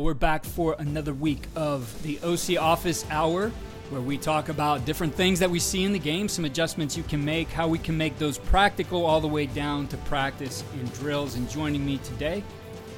we're back for another week of the OC Office Hour, where we talk about different things that we see in the game, some adjustments you can make, how we can make those practical all the way down to practice and drills. And joining me today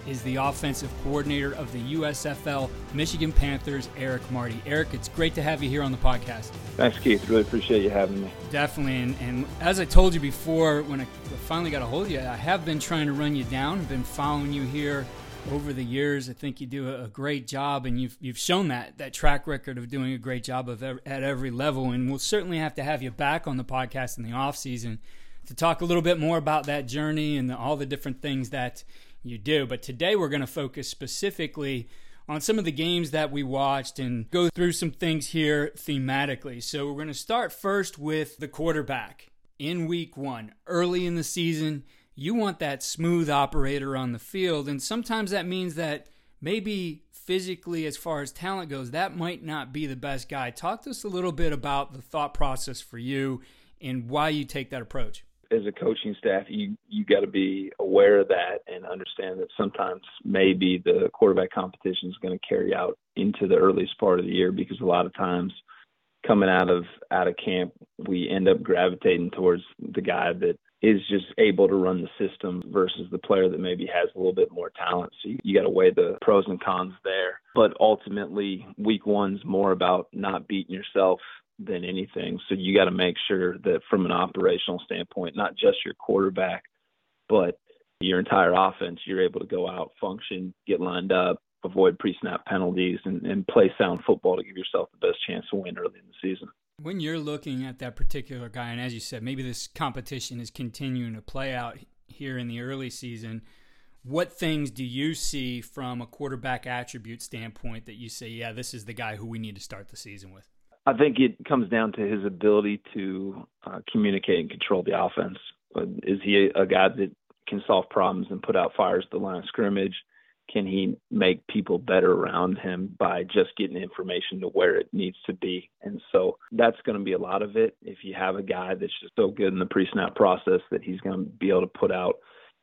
is the offensive coordinator of the USFL Michigan Panthers, Eric Marty. Eric, it's great to have you here on the podcast. Thanks, Keith. Really appreciate you having me. Definitely. And, and as I told you before, when I finally got a hold of you, I have been trying to run you down, I've been following you here over the years. I think you do a great job, and you've you've shown that that track record of doing a great job of at every level. And we'll certainly have to have you back on the podcast in the off season to talk a little bit more about that journey and the, all the different things that you do. But today we're going to focus specifically on some of the games that we watched and go through some things here thematically. So we're going to start first with the quarterback in week one, early in the season you want that smooth operator on the field. And sometimes that means that maybe physically, as far as talent goes, that might not be the best guy. Talk to us a little bit about the thought process for you and why you take that approach. As a coaching staff, you you got to be aware of that and understand that sometimes maybe the quarterback competition is going to carry out into the earliest part of the year because a lot of times coming out of out of camp, we end up gravitating towards the guy that is just able to run the system versus the player that maybe has a little bit more talent. So you, you got to weigh the pros and cons there. But ultimately, week one's more about not beating yourself than anything. So you got to make sure that from an operational standpoint, not just your quarterback, but your entire offense, you're able to go out, function, get lined up, avoid pre-snap penalties, and, and play sound football to give yourself the best chance to win early in the season. When you're looking at that particular guy, and as you said, maybe this competition is continuing to play out here in the early season. What things do you see from a quarterback attribute standpoint that you say, yeah, this is the guy who we need to start the season with? I think it comes down to his ability to uh, communicate and control the offense. Is he a guy that can solve problems and put out fires at the line of scrimmage? Can he make people better around him by just getting information to where it needs to be? And so that's going to be a lot of it. If you have a guy that's just so good in the pre snap process that he's going to be able to put out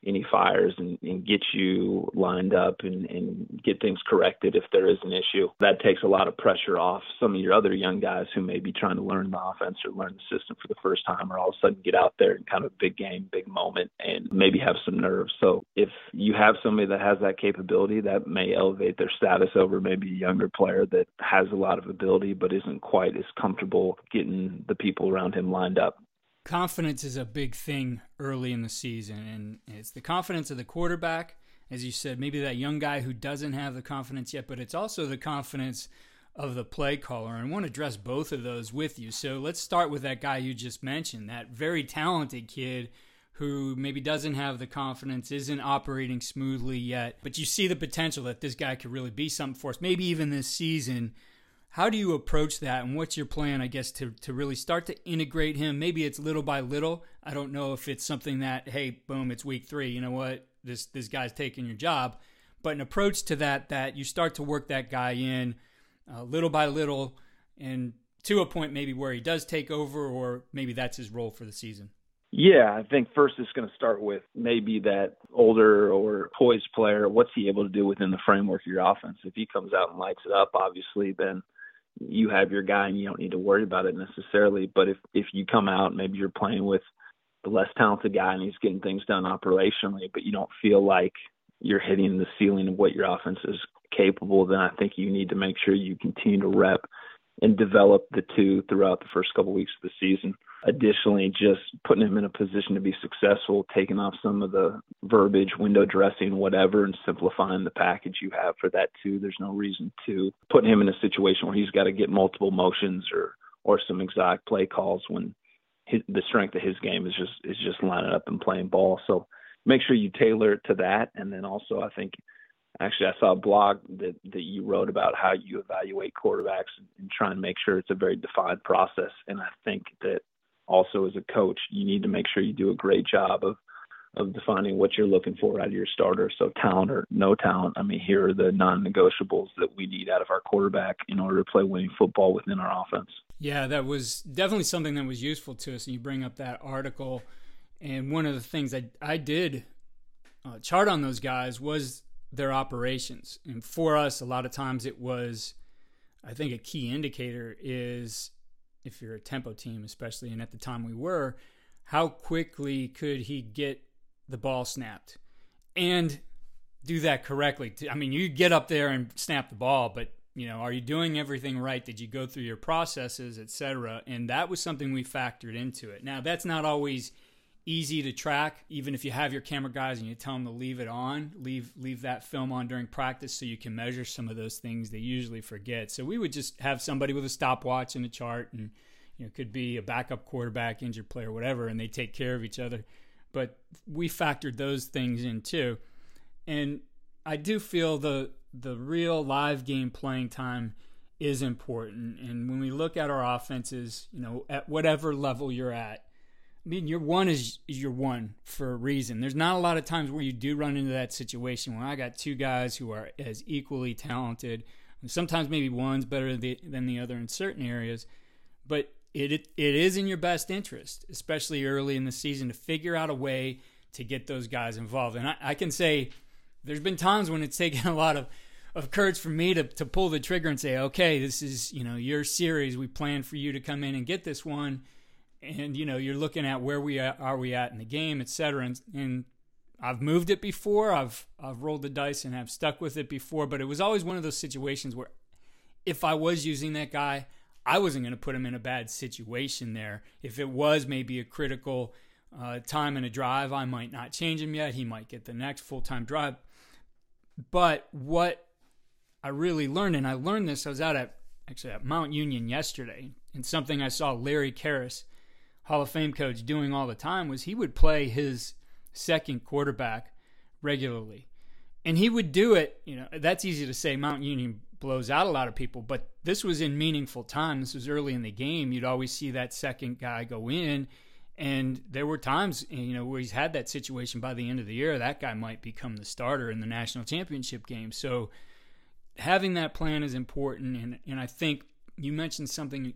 any fires and, and get you lined up and, and get things corrected if there is an issue. That takes a lot of pressure off some of your other young guys who may be trying to learn the offense or learn the system for the first time or all of a sudden get out there and kind of big game, big moment and maybe have some nerves. So if you have somebody that has that capability, that may elevate their status over maybe a younger player that has a lot of ability but isn't quite as comfortable getting the people around him lined up confidence is a big thing early in the season, and it's the confidence of the quarterback, as you said, maybe that young guy who doesn't have the confidence yet, but it's also the confidence of the play caller. And I want to address both of those with you. So let's start with that guy you just mentioned, that very talented kid who maybe doesn't have the confidence, isn't operating smoothly yet, but you see the potential that this guy could really be something for us, maybe even this season. How do you approach that, and what's your plan, I guess, to, to really start to integrate him? Maybe it's little by little. I don't know if it's something that, hey, boom, it's week three. You know what? This this guy's taking your job. But an approach to that that you start to work that guy in uh, little by little, and to a point maybe where he does take over, or maybe that's his role for the season. Yeah, I think first it's going to start with maybe that older or poised player. What's he able to do within the framework of your offense? If he comes out and lights it up, obviously, then you have your guy and you don't need to worry about it necessarily. But if if you come out, maybe you're playing with the less talented guy and he's getting things done operationally, but you don't feel like you're hitting the ceiling of what your offense is capable, then I think you need to make sure you continue to rep and develop the two throughout the first couple of weeks of the season. Additionally, just putting him in a position to be successful, taking off some of the verbiage, window dressing, whatever, and simplifying the package you have for that too. There's no reason to put him in a situation where he's got to get multiple motions or or some exact play calls when his, the strength of his game is just is just lining up and playing ball. So make sure you tailor it to that, and then also I think actually I saw a blog that that you wrote about how you evaluate quarterbacks and try and make sure it's a very defined process. And I think that also as a coach, you need to make sure you do a great job of of defining what you're looking for out of your starter. So talent or no talent. I mean, here are the non-negotiables that we need out of our quarterback in order to play winning football within our offense. Yeah, that was definitely something that was useful to us. And you bring up that article, and one of the things I I did uh, chart on those guys was their operations. And for us, a lot of times it was, I think, a key indicator is if you're a tempo team, especially, and at the time we were, how quickly could he get the ball snapped and do that correctly? I mean, you get up there and snap the ball, but you know, are you doing everything right? Did you go through your processes, etc.? And that was something we factored into it. Now, that's not always easy to track. Even if you have your camera guys and you tell them to leave it on leave leave that film on during practice so you can measure some of those things they usually forget. So we would just have somebody with a stopwatch and a chart and you know could be a backup quarterback injured player whatever and they take care of each other. But we factored those things in too. And i do feel the the real live game playing time is important. And when we look at our offenses you know at whatever level you're at I mean, your one is, your one for a reason. There's not a lot of times where you do run into that situation where I got two guys who are as equally talented. Sometimes maybe one's better than the other in certain areas, but it, it it is in your best interest, especially early in the season, to figure out a way to get those guys involved. And I, I can say there's been times when it's taken a lot of of courage for me to, to pull the trigger and say, okay, this is you know your series. We plan for you to come in and get this one and you know you're looking at where we are, are we at in the game, et cetera. And, and I've moved it before. I've I've rolled the dice and have stuck with it before. But it was always one of those situations where if I was using that guy, I wasn't going to put him in a bad situation there. If it was maybe a critical uh, time in a drive, I might not change him yet. He might get the next full time drive. But what I really learned, and I learned this, I was out at actually at Mount Union yesterday, and something I saw Larry Kehres Hall of Fame coach doing all the time was he would play his second quarterback regularly. And he would do it, you know, that's easy to say. Mount Union blows out a lot of people, but this was in meaningful time. This was early in the game. You'd always see that second guy go in. And there were times, you know, where he's had that situation by the end of the year, that guy might become the starter in the national championship game. So having that plan is important. And, and I think you mentioned something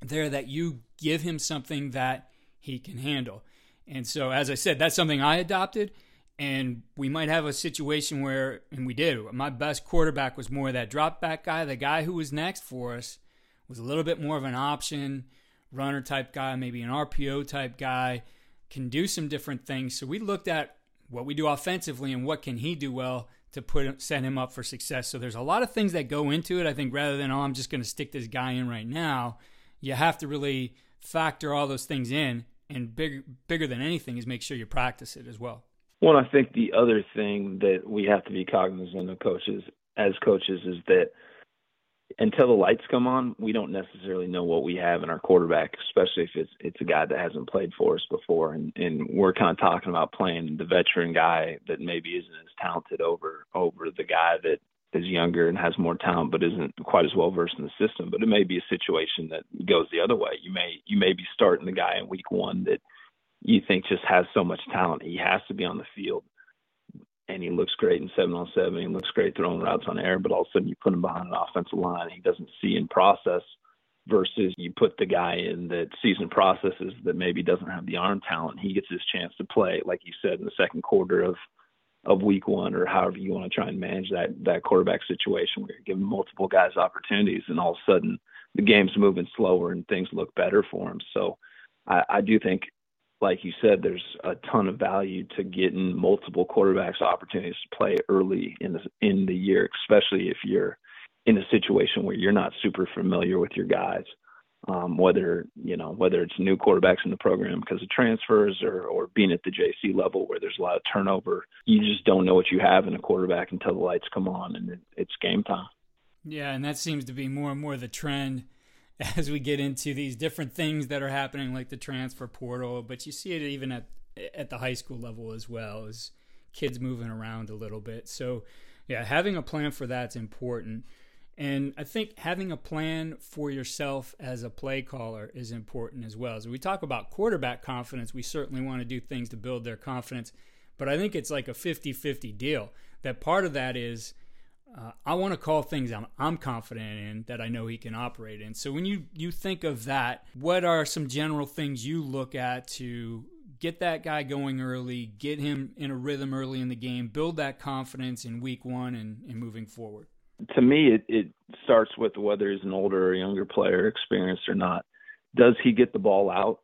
there that you give him something that he can handle. And so, as I said, that's something I adopted. And we might have a situation where, and we did, my best quarterback was more that drop back guy. The guy who was next for us was a little bit more of an option runner type guy, maybe an RPO type guy, can do some different things. So we looked at what we do offensively and what can he do well to put set him up for success. So there's a lot of things that go into it. I think rather than oh, I'm just going to stick this guy in right now, you have to really factor all those things in. And bigger, bigger than anything is make sure you practice it as well. Well, I think the other thing that we have to be cognizant of coaches as coaches is that until the lights come on, we don't necessarily know what we have in our quarterback, especially if it's it's a guy that hasn't played for us before, and and we're kind of talking about playing the veteran guy that maybe isn't as talented over over the guy that is younger and has more talent but isn't quite as well versed in the system. But it may be a situation that goes the other way. You may you may be starting the guy in week one that you think just has so much talent. He has to be on the field. And he looks great in seven on seven. He looks great throwing routes on air, but all of a sudden you put him behind an offensive line. He doesn't see in process versus you put the guy in that season processes that maybe doesn't have the arm talent. He gets his chance to play, like you said, in the second quarter of of week one or however you want to try and manage that that quarterback situation where you're giving multiple guys opportunities and all of a sudden the game's moving slower and things look better for him. So I, I do think, like you said, there's a ton of value to getting multiple quarterbacks opportunities to play early in the in the year, especially if you're in a situation where you're not super familiar with your guys um, whether you know whether it's new quarterbacks in the program because of transfers or or being at the JC level where there's a lot of turnover. You just don't know what you have in a quarterback until the lights come on and it, it's game time. Yeah, and that seems to be more and more the trend as we get into these different things that are happening, like the transfer portal. But you see it even at at the high school level as well as kids moving around a little bit. So yeah, having a plan for that's important. And I think having a plan for yourself as a play caller is important as well. As we talk about quarterback confidence, we certainly want to do things to build their confidence. But I think it's like a 50 50 deal. That part of that is uh, I want to call things I'm, I'm confident in that I know he can operate in. So when you, you think of that, what are some general things you look at to get that guy going early, get him in a rhythm early in the game, build that confidence in week one and, and moving forward? To me, it, it starts with whether he's an older or younger player, experienced or not. Does he get the ball out,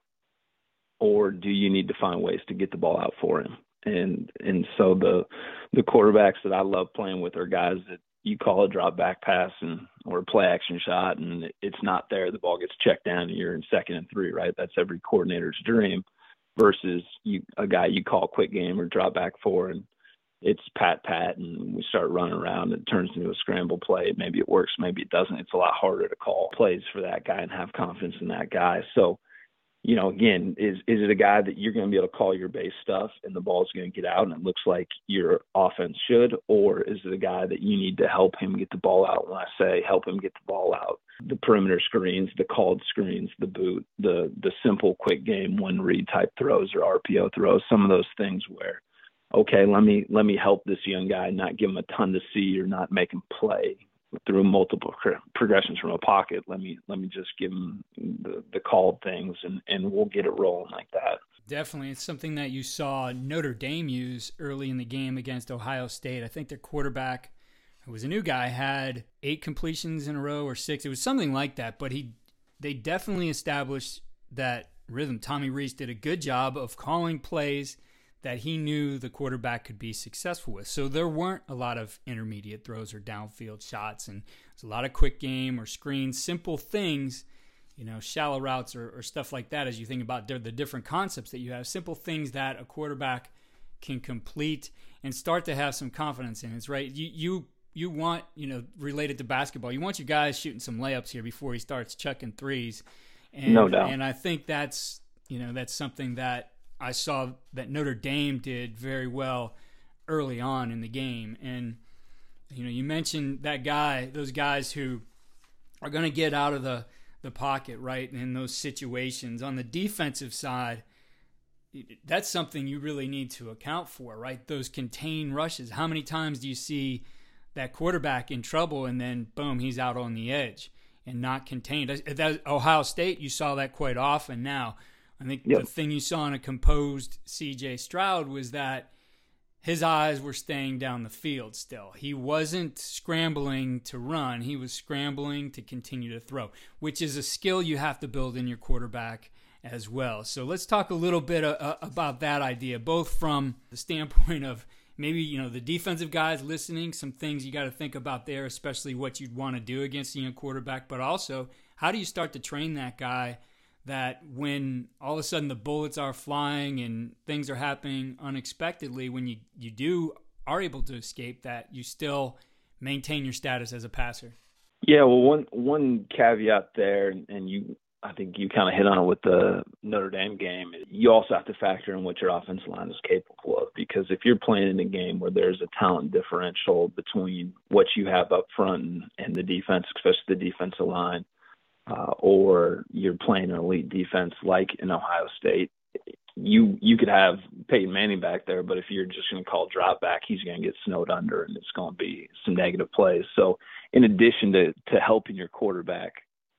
or do you need to find ways to get the ball out for him? And and so the the quarterbacks that I love playing with are guys that you call a drop back pass and or a play action shot, and it's not there. The ball gets checked down, and you're in second and three, right? That's every coordinator's dream. Versus you a guy you call quick game or drop back four, and it's pat pat and we start running around and it turns into a scramble play. Maybe it works, maybe it doesn't. It's a lot harder to call plays for that guy and have confidence in that guy. So, you know, again, is is it a guy that you're going to be able to call your base stuff and the ball's going to get out and it looks like your offense should, or is it a guy that you need to help him get the ball out? When I say help him get the ball out, the perimeter screens, the called screens, the boot, the the simple quick game one read type throws or RPO throws, some of those things where okay, let me let me help this young guy, not give him a ton to see or not make him play through multiple progressions from a pocket. Let me let me just give him the, the called things, and and we'll get it rolling like that. Definitely, it's something that you saw Notre Dame use early in the game against Ohio State. I think their quarterback, who was a new guy, had eight completions in a row or six. It was something like that, but he they definitely established that rhythm. Tommy Rees did a good job of calling plays that he knew the quarterback could be successful with. So there weren't a lot of intermediate throws or downfield shots, and there's a lot of quick game or screens, simple things, you know, shallow routes or, or stuff like that. As you think about the different concepts that you have, simple things that a quarterback can complete and start to have some confidence in. It's right. You you you want you know related to basketball. You want your guys shooting some layups here before he starts chucking threes. And, no doubt. And I think that's you know that's something that I saw that Notre Dame did very well early on in the game. And you know, you mentioned that guy, those guys who are going to get out of the the pocket right in those situations. On the defensive side, that's something you really need to account for, right? Those contained rushes. How many times do you see that quarterback in trouble and then boom, he's out on the edge and not contained? That, Ohio State, you saw that quite often now. I think yep. the thing you saw in a composed CJ Stroud was that his eyes were staying down the field still. He wasn't scrambling to run, he was scrambling to continue to throw, which is a skill you have to build in your quarterback as well. So let's talk a little bit uh, uh about that idea, both from the standpoint of maybe you know the defensive guys listening, some things you got to think about there, especially what you'd want to do against a young quarterback, but also how do you start to train that guy that when all of a sudden the bullets are flying and things are happening unexpectedly, when you, you do are able to escape that, you still maintain your status as a passer. Yeah, well, one one caveat there, and you, I think you kind of hit on it with the Notre Dame game. You also have to factor in what your offensive line is capable of, because if you're playing in a game where there's a talent differential between what you have up front and, the defense, especially the defensive line, uh, or you're playing an elite defense like in Ohio State, you you could have Peyton Manning back there, but if you're just going to call drop back, he's going to get snowed under, and it's going to be some negative plays. So, in addition to to helping your quarterback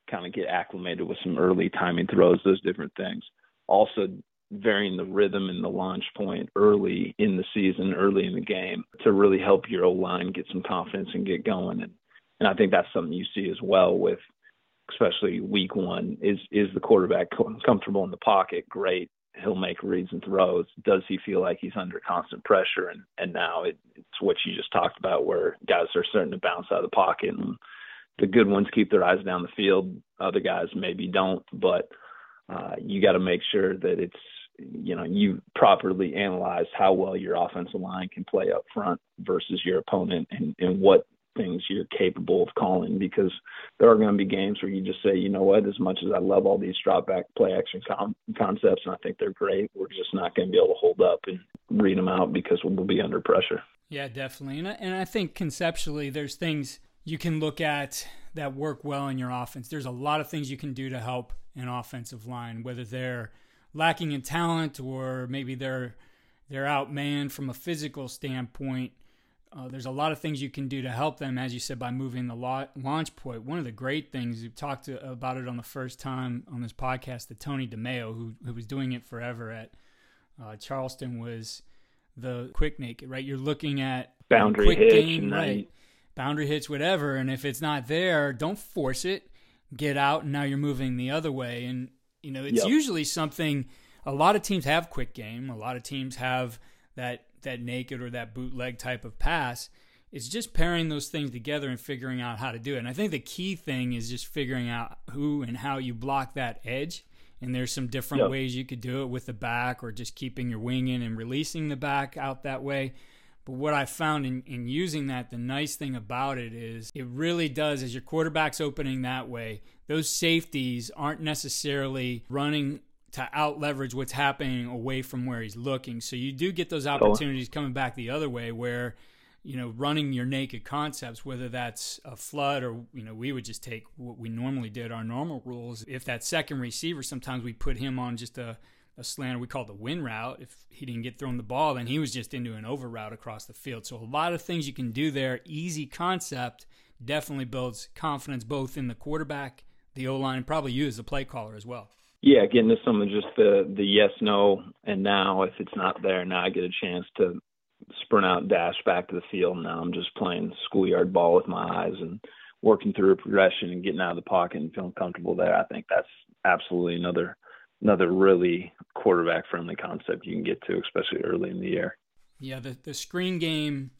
kind of get acclimated with some early timing throws, those different things, also varying the rhythm and the launch point early in the season, early in the game to really help your O line get some confidence and get going. And and I think that's something you see as well with especially week one is is the quarterback comfortable in the pocket great he'll make reads and throws. Does he feel like he's under constant pressure? And and now it, it's what you just talked about where guys are starting to bounce out of the pocket and the good ones keep their eyes down the field. Other guys maybe don't but uh, you got to make sure that it's you know you properly analyze how well your offensive line can play up front versus your opponent and, and what things you're capable of calling because there are going to be games where you just say, you know what, as much as I love all these drop back play action com- concepts and I think they're great, we're just not going to be able to hold up and read them out because we'll be under pressure. Yeah, definitely. And I, and I think conceptually there's things you can look at that work well in your offense. There's a lot of things you can do to help an offensive line, whether they're lacking in talent or maybe they're they're outmanned from a physical standpoint. Uh, there's a lot of things you can do to help them, as you said, by moving the launch point. One of the great things we talked to, about it on the first time on this podcast, that Tony DeMeo, who who was doing it forever at uh, Charleston, was the quick naked. Right, you're looking at boundary quick hitch, game, right? Boundary hits, whatever. And if it's not there, don't force it. Get out, and now you're moving the other way. And you know, it's yep. usually something. A lot of teams have quick game. A lot of teams have that that naked or that bootleg type of pass. It's just pairing those things together and figuring out how to do it. And I think the key thing is just figuring out who and how you block that edge. And there's some different yep. ways you could do it with the back or just keeping your wing in and releasing the back out that way. But what I found in, in using that, the nice thing about it is it really does, as your quarterback's opening that way, those safeties aren't necessarily running to out leverage what's happening away from where he's looking. So you do get those opportunities coming back the other way where you know running your naked concepts whether that's a flood or you know we would just take what we normally did our normal rules if that second receiver sometimes we put him on just a a slant we call the win route. If he didn't get thrown the ball, then he was just into an over route across the field. So a lot of things you can do there. Easy concept definitely builds confidence both in the quarterback, the O line, and probably you as a play caller as well yeah, getting to some of just the the yes no and now if it's not there, now I get a chance to sprint out, dash back to the field. Now I'm just playing schoolyard ball with my eyes and working through a progression and getting out of the pocket and feeling comfortable there. I think that's absolutely another another really quarterback friendly concept you can get to, especially early in the year. Yeah, the the screen game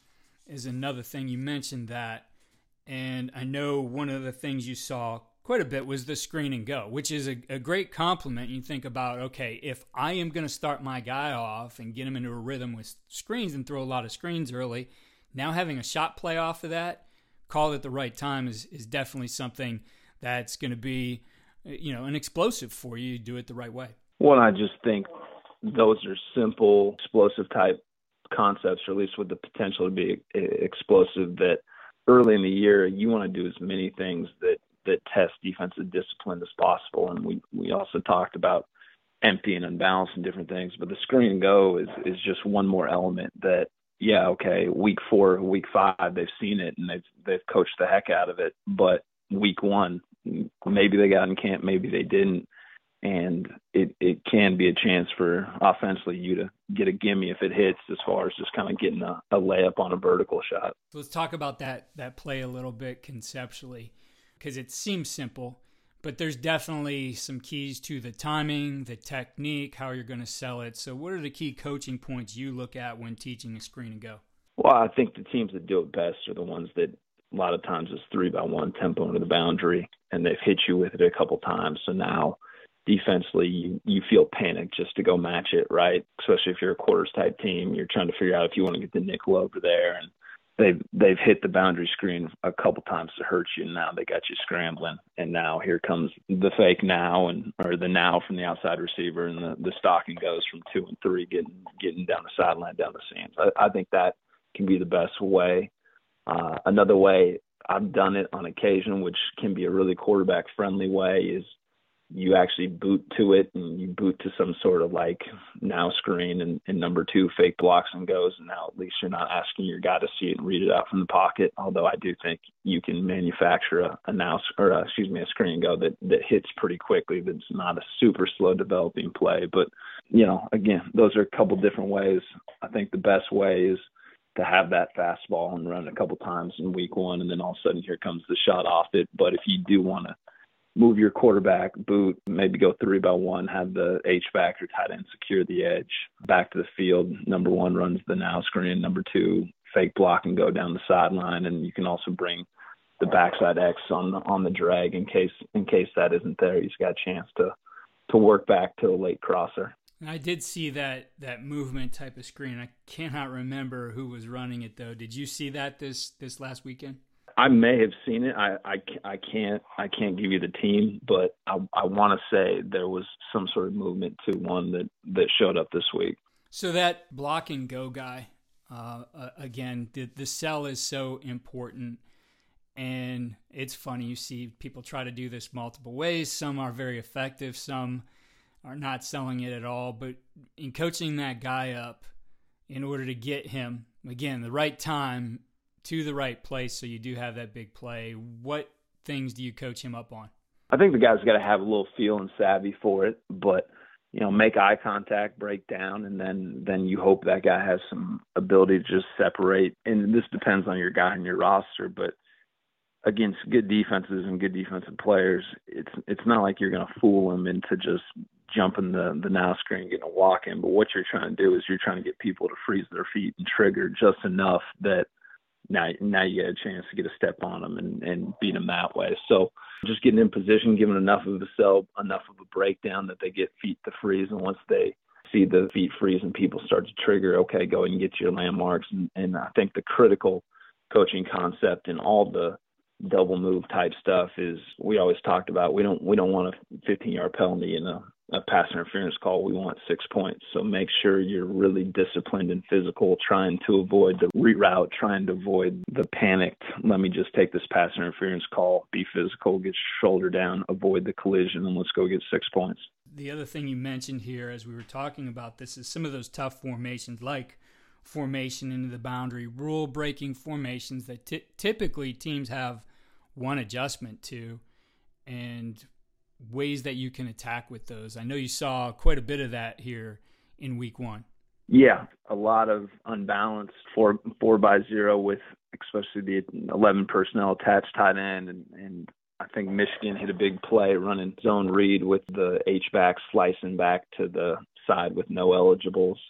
is another thing. You mentioned that, and I know one of the things you saw quite a bit was the screen and go, which is a, a great complement. You think about, okay, if I am going to start my guy off and get him into a rhythm with screens and throw a lot of screens early, now having a shot play off of that, called at the right time, is, is definitely something that's going to be, you know, an explosive for you. Do it the right way. Well, I just think those are simple, explosive type concepts, or at least with the potential to be eh, explosive that early in the year you want to do as many things that that test defensive discipline as possible. And we we also talked about empty and unbalanced and different things, but the screen and go is is just one more element that yeah, okay, week four, week five, they've seen it and they've they've coached the heck out of it. But week one, maybe they got in camp, maybe they didn't. And it, it can be a chance for offensively you to get a gimme if it hits as far as just kind of getting a, a layup on a vertical shot. So let's talk about that that play a little bit conceptually because it seems simple, but there's definitely some keys to the timing, the technique, how you're going to sell it. So, what are the key coaching points you look at when teaching a screen and go? Well, I think the teams that do it best are the ones that a lot of times it's three by one tempo into the boundary, and they've hit you with it a couple times. So now defensively you, you feel panic just to go match it, right? Especially if you're a quarters type team, you're trying to figure out if you want to get the nickel over there and they've they've hit the boundary screen a couple times to hurt you and now they got you scrambling. And now here comes the fake now and or the now from the outside receiver and the the stocking goes from two and three getting getting down the sideline down the seams. I, I think that can be the best way. Uh another way i've done it on occasion which can be a really quarterback friendly way is you actually boot to it and you boot to some sort of like now screen and, and number two fake blocks and goes and now at least you're not asking your guy to see it and read it out from the pocket. Although i do think you can manufacture a, a now or a, excuse me a screen go that that hits pretty quickly that's not a super slow developing play. But you know again those are a couple different ways. I think the best way is to have that fastball and run a couple times in week one and then all of a sudden here comes the shot off it. But if you do want to move your quarterback, boot, maybe go three by one, have the H back or tight end secure the edge, back to the field. Number one runs the now screen. Number two, fake block and go down the sideline. And you can also bring the backside X on the, on the drag in case in case that isn't there. He's got a chance to to work back to a late crosser. I did see that that movement type of screen. I cannot remember who was running it though. Did you see that this this last weekend? I may have seen it. I, I, I can't I can't give you the team, but I I want to say there was some sort of movement to one that that showed up this week. So that block and go guy, uh, again, the the sell is so important, and it's funny you see people try to do this multiple ways. Some are very effective, some are not selling it at all. But in coaching that guy up, in order to get him again the right time to the right place so you do have that big play. What things do you coach him up on? I think the guy's got to have a little feel and savvy for it, but you know, make eye contact, break down, and then then you hope that guy has some ability to just separate. And this depends on your guy and your roster, but against good defenses and good defensive players, it's it's not like you're going to fool them into just jumping the the now screen, getting a walk in. But what you're trying to do is you're trying to get people to freeze their feet and trigger just enough that now now you get a chance to get a step on them and, and beat them that way. So just getting in position, giving enough of a sell, enough of a breakdown that they get feet to freeze, and once they see the feet freeze and people start to trigger, okay, go and get your landmarks. And, and I think the critical coaching concept in all the double move type stuff is we always talked about we don't we don't want a 15 yard penalty in a a pass interference call, we want six points. So make sure you're really disciplined and physical, trying to avoid the reroute, trying to avoid the panicked, let me just take this pass interference call, be physical, get your shoulder down, avoid the collision, and let's go get six points. The other thing you mentioned here as we were talking about this is some of those tough formations like formation into the boundary, rule breaking formations that t- typically teams have one adjustment to. And ways that you can attack with those. I know you saw quite a bit of that here in week one. Yeah, a lot of unbalanced four four by zero with especially the eleven personnel attached tight end and, and I think Michigan hit a big play running zone read with the H back slicing back to the side with no eligibles.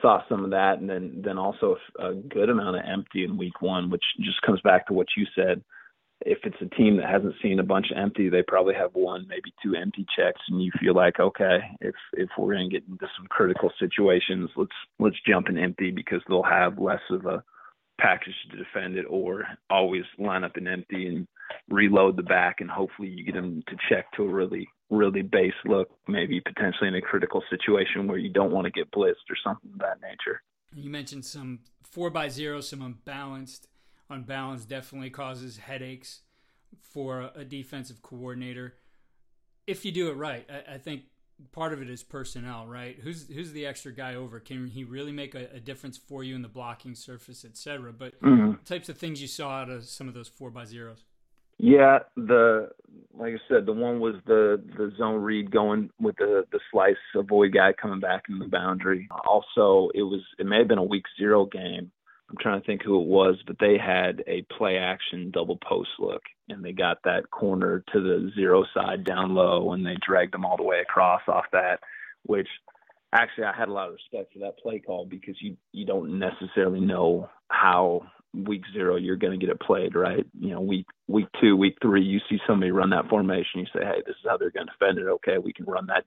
Saw some of that, and then then also a good amount of empty in week one, which just comes back to what you said. If it's a team that hasn't seen a bunch of empty, they probably have one, maybe two empty checks, and you feel like, okay, if if we're going to get into some critical situations, let's let's jump in empty because they'll have less of a package to defend it, or always line up in empty and reload the back, and hopefully you get them to check to a really really base look, maybe potentially in a critical situation where you don't want to get blitzed or something of that nature. You mentioned some four by zero, some unbalanced unbalanced definitely causes headaches for a defensive coordinator. If you do it right, I, I think part of it is personnel, right? Who's who's the extra guy over? Can he really make a, a difference for you in the blocking surface, etc.? But mm-hmm. types of things you saw out of some of those four by zeros. Yeah, the like I said, the one was the the zone read going with the the slice avoid guy coming back in the boundary. Also, it was it may have been a week zero game I'm trying to think who it was, but they had a play action double post look, and they got that corner to the zero side down low, and they dragged them all the way across off that, which actually I had a lot of respect for that play call because you you don't necessarily know how week zero you're going to get it played, right? You know, week week two, week three, you see somebody run that formation, you say, hey, this is how they're going to defend it. Okay, we can run that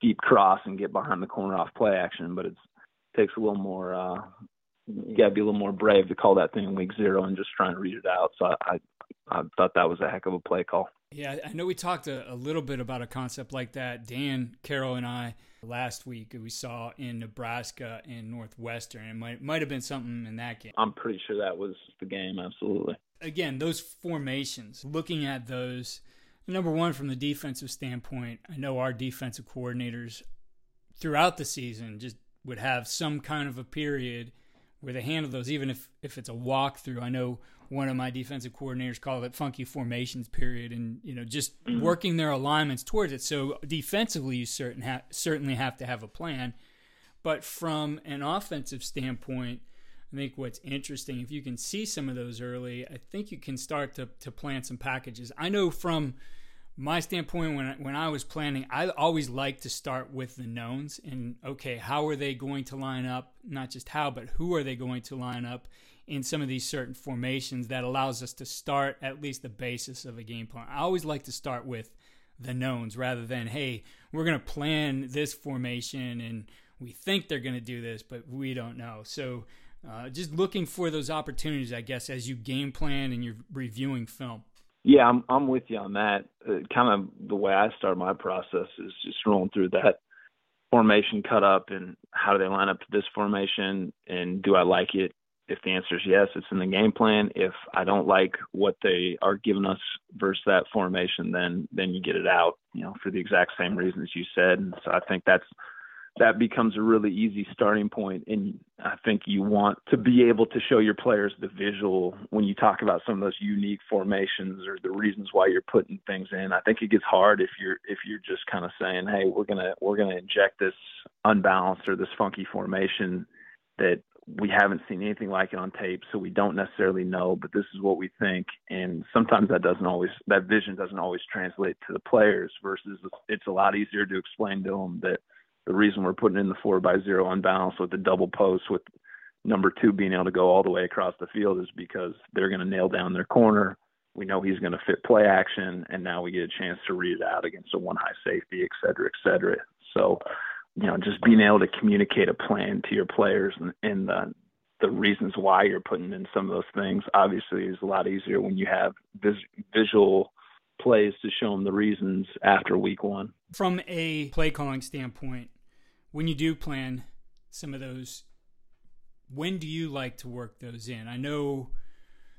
deep cross and get behind the corner off play action, but it's takes a little more uh you got to be a little more brave to call that thing in week zero and just try and read it out. So I, I, I thought that was a heck of a play call. Yeah, I know we talked a, a, little bit about a concept like that. Dan Carol, and I last week we saw in Nebraska and Northwestern. It might might have been something in that game. I'm pretty sure that was the game. Absolutely. Again, those formations. Looking at those Number one, from the defensive standpoint, I know our defensive coordinators throughout the season just would have some kind of a period where they handle those, even if, if it's a walkthrough. I know one of my defensive coordinators called it funky formations period and, you know, just mm-hmm. working their alignments towards it. So defensively, you certain ha- certainly have to have a plan. But from an offensive standpoint, I think what's interesting, if you can see some of those early, I think you can start to, to plan some packages. I know from my standpoint, when when I was planning, I always like to start with the knowns and okay, how are they going to line up? Not just how, but who are they going to line up in some of these certain formations that allows us to start at least the basis of a game plan. I always like to start with the knowns rather than hey, we're going to plan this formation and we think they're going to do this, but we don't know. So uh, just looking for those opportunities, I guess, as you game plan and you're reviewing film. Yeah, I'm I'm with you on that. Uh, kind of the way I start my process is just rolling through that formation cut up and how do they line up to this formation and do I like it? If the answer is yes, it's in the game plan. If I don't like what they are giving us versus that formation, then then you get it out, you know, for the exact same reasons you said. And so I think that's that becomes a really easy starting point and i think you want to be able to show your players the visual when you talk about some of those unique formations or the reasons why you're putting things in. I think it gets hard if you're if you're just kind of saying hey we're to we're to inject this unbalanced or this funky formation that we haven't seen anything like it on tape so we don't necessarily know but this is what we think. And sometimes that doesn't always that vision doesn't always translate to the players versus it's a lot easier to explain to them that the reason we're putting in the four by zero unbalanced with the double post with number two being able to go all the way across the field is because they're going to nail down their corner. We know he's going to fit play action, and now we get a chance to read it out against a one high safety, et cetera, et cetera. So, you know, just being able to communicate a plan to your players and, and the the reasons why you're putting in some of those things obviously is a lot easier when you have vis- visual plays to show them the reasons after week one. From a play calling standpoint, when you do plan some of those, when do you like to work those in? I know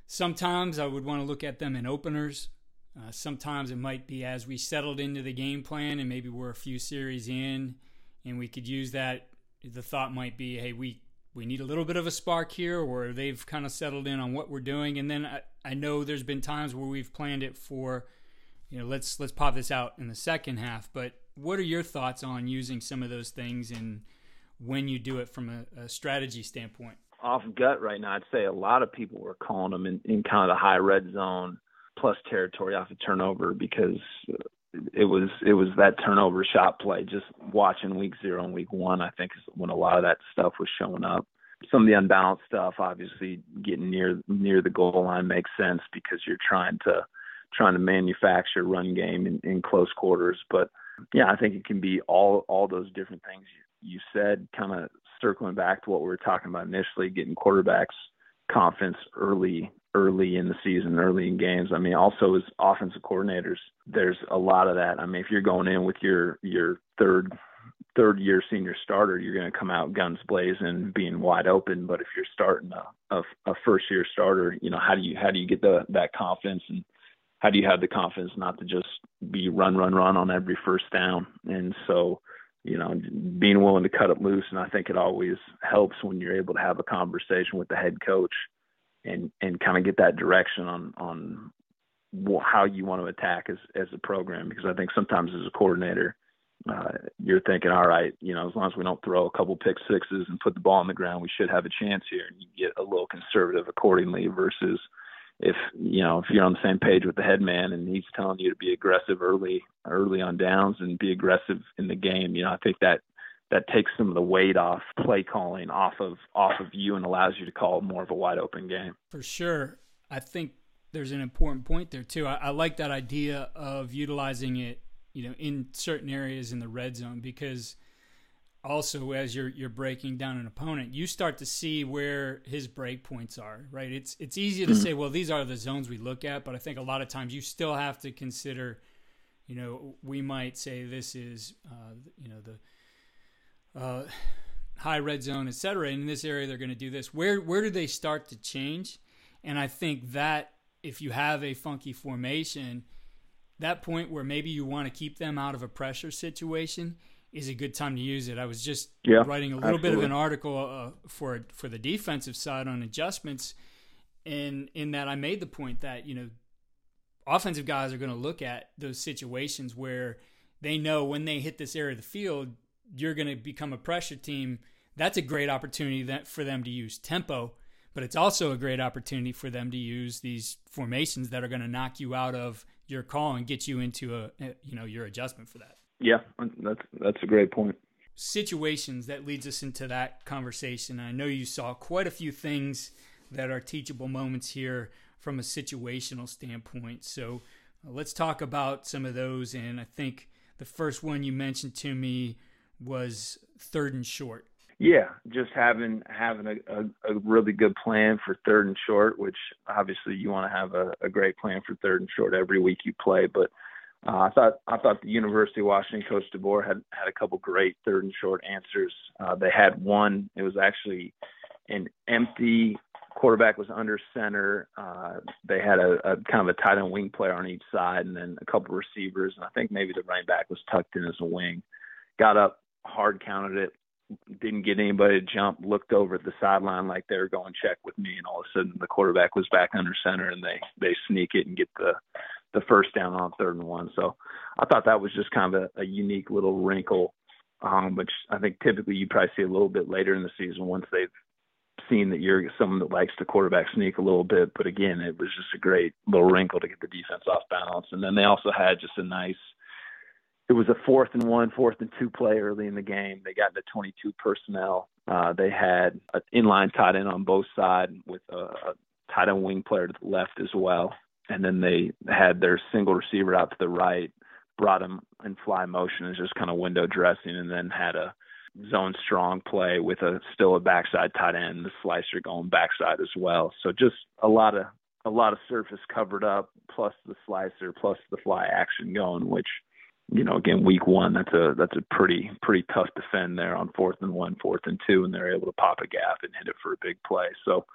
sometimes I would want to look at them in openers. Uh, sometimes it might be as we settled into the game plan and maybe we're a few series in and we could use that. The thought might be, hey, we we need a little bit of a spark here, or they've kind of settled in on what we're doing. And then I, I know there's been times where we've planned it for you know, let's let's pop this out in the second half. But what are your thoughts on using some of those things and when you do it from a, a strategy standpoint? Off gut right now, I'd say a lot of people were calling them in, in kind of the high red zone plus territory off a of turnover because it was it was that turnover shot play. Just watching week zero and week one, I think is when a lot of that stuff was showing up. Some of the unbalanced stuff, obviously, getting near near the goal line makes sense because you're trying to trying to manufacture run game in, in close quarters. But yeah, I think it can be all all those different things you, you said. Kind of circling back to what we were talking about initially, getting quarterbacks confidence early early in the season, early in games. I mean, also as offensive coordinators, there's a lot of that. I mean, if you're going in with your your third third year senior starter, you're going to come out guns blazing, being wide open. But if you're starting a, a, a first year starter, you know how do you how do you get the that confidence and how do you have the confidence not to just be run, run, run on every first down? And so, you know, being willing to cut it loose. And I think it always helps when you're able to have a conversation with the head coach and, and kind of get that direction on, on how you want to attack as, as a program. Because I think sometimes as a coordinator, uh, you're thinking, all right, you know, as long as we don't throw a couple pick sixes and put the ball on the ground, we should have a chance here. And you get a little conservative accordingly versus – if you know if you're on the same page with the head man and he's telling you to be aggressive early early on downs and be aggressive in the game, you know, I think that that takes some of the weight off play calling off of off of you and allows you to call more of a wide open game. For sure. I think there's an important point there too. I, I like that idea of utilizing it, you know, in certain areas in the red zone because also as you're you're breaking down an opponent, you start to see where his break points are. Right? It's it's easy to mm-hmm. say, well, these are the zones we look at, but I think a lot of times you still have to consider. You know, we might say this is, uh, you know, the uh, high red zone, et cetera. And in this area, they're going to do this. Where where do they start to change? And I think that if you have a funky formation, that point where maybe you want to keep them out of a pressure situation is a good time to use it. I was just yeah, writing a little absolutely. bit of an article uh, for for the defensive side on adjustments, and in that I made the point that you know offensive guys are going to look at those situations where they know when they hit this area of the field, you're going to become a pressure team. That's a great opportunity that, for them to use tempo, but it's also a great opportunity for them to use these formations that are going to knock you out of your call and get you into a, you know your adjustment for that. Yeah, that's that's a great point. Situations that leads us into that conversation. I know you saw quite a few things that are teachable moments here from a situational standpoint. So uh, let's talk about some of those. And I think the first one you mentioned to me was third and short. Yeah, just having having a, a, a really good plan for third and short, which obviously you want to have a, a great plan for third and short every week you play. But uh, I thought I thought the University of Washington coach DeBoer had had a couple great third and short answers. Uh, they had one. It was actually an empty quarterback was under center. Uh, they had a, a kind of a tight end wing player on each side, and then a couple receivers, and I think maybe the running back was tucked in as a wing. Got up, hard counted it, didn't get anybody to jump. Looked over at the sideline like they were going check with me, and all of a sudden the quarterback was back under center, and they they sneak it and get the the first down on third and one. So I thought that was just kind of a, a unique little wrinkle, um, which I think typically you probably see a little bit later in the season once they've seen that you're someone that likes to quarterback sneak a little bit. But again, it was just a great little wrinkle to get the defense off balance. And then they also had just a nice. It was a fourth and one, fourth and two play early in the game. They got the 22 personnel. Uh, they had an inline tight end on both sides with a, a tight end wing player to the left as well. And then they had their single receiver out to the right, brought him in fly motion as just kind of window dressing, and then had a zone strong play with a still a backside tight end, the slicer going backside as well. So just a lot of a lot of surface covered up, plus the slicer, plus the fly action going, which you know again week one that's a that's a pretty pretty tough defend there on fourth and one, fourth and two, and they're able to pop a gap and hit it for a big play. So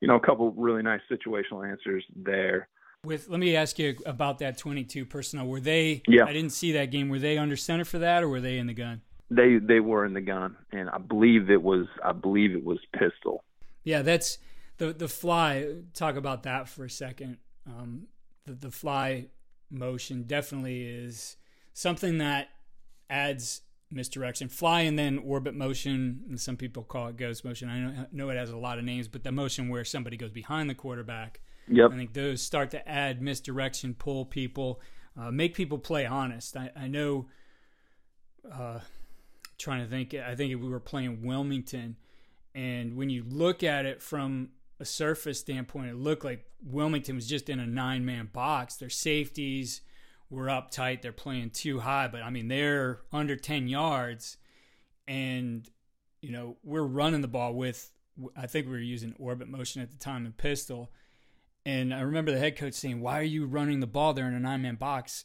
you know a couple really nice situational answers there. With let me ask you about that 22 personnel. Were they? Yeah. I didn't see that game. Were they under center for that, or were they in the gun? They they were in the gun, and I believe it was I believe it was pistol. Yeah, that's the the fly. Talk about that for a second. Um, the the fly motion definitely is something that adds misdirection. Fly and then orbit motion, and some people call it ghost motion. I know, know it has a lot of names, but the motion where somebody goes behind the quarterback. Yep. I think those start to add misdirection, pull people, uh, make people play honest. I, I know. Uh, trying to think. I think we were playing Wilmington, and when you look at it from a surface standpoint, it looked like Wilmington was just in a nine man box. Their safeties were up tight. They're playing too high, but I mean they're under ten yards, and you know we're running the ball with. I think we were using orbit motion at the time and pistol. And I remember the head coach saying, "Why are you running the ball there in a nine man box?"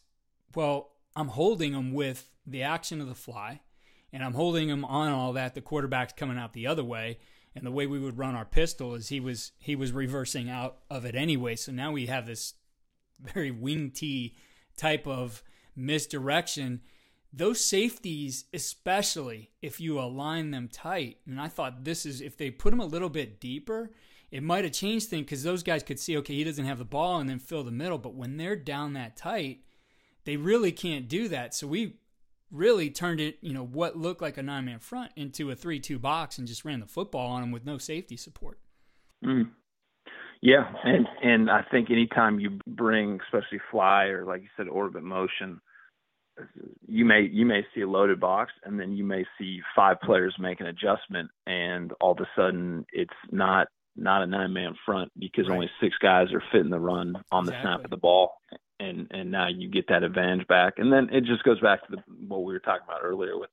Well, I'm holding them with the action of the fly and I'm holding him on all that. The quarterback's coming out the other way, and the way we would run our pistol is he was he was reversing out of it anyway. So now we have this very wing T type of misdirection. Those safeties, especially if you align them tight, and I thought this is if they put them a little bit deeper, it might have changed things because those guys could see, okay, he doesn't have the ball and then fill the middle. But when they're down that tight, they really can't do that. So we really turned it, you know, what looked like a nine man front into a 3 2 box and just ran the football on them with no safety support. Mm. Yeah. And, and I think anytime you bring, especially fly or like you said, orbit motion, you may you may see a loaded box and then you may see five players make an adjustment and all of a sudden it's not not a nine man front because right. only six guys are fitting the run on the exactly. snap of the ball and and now you get that advantage back. And then it just goes back to the, what we were talking about earlier with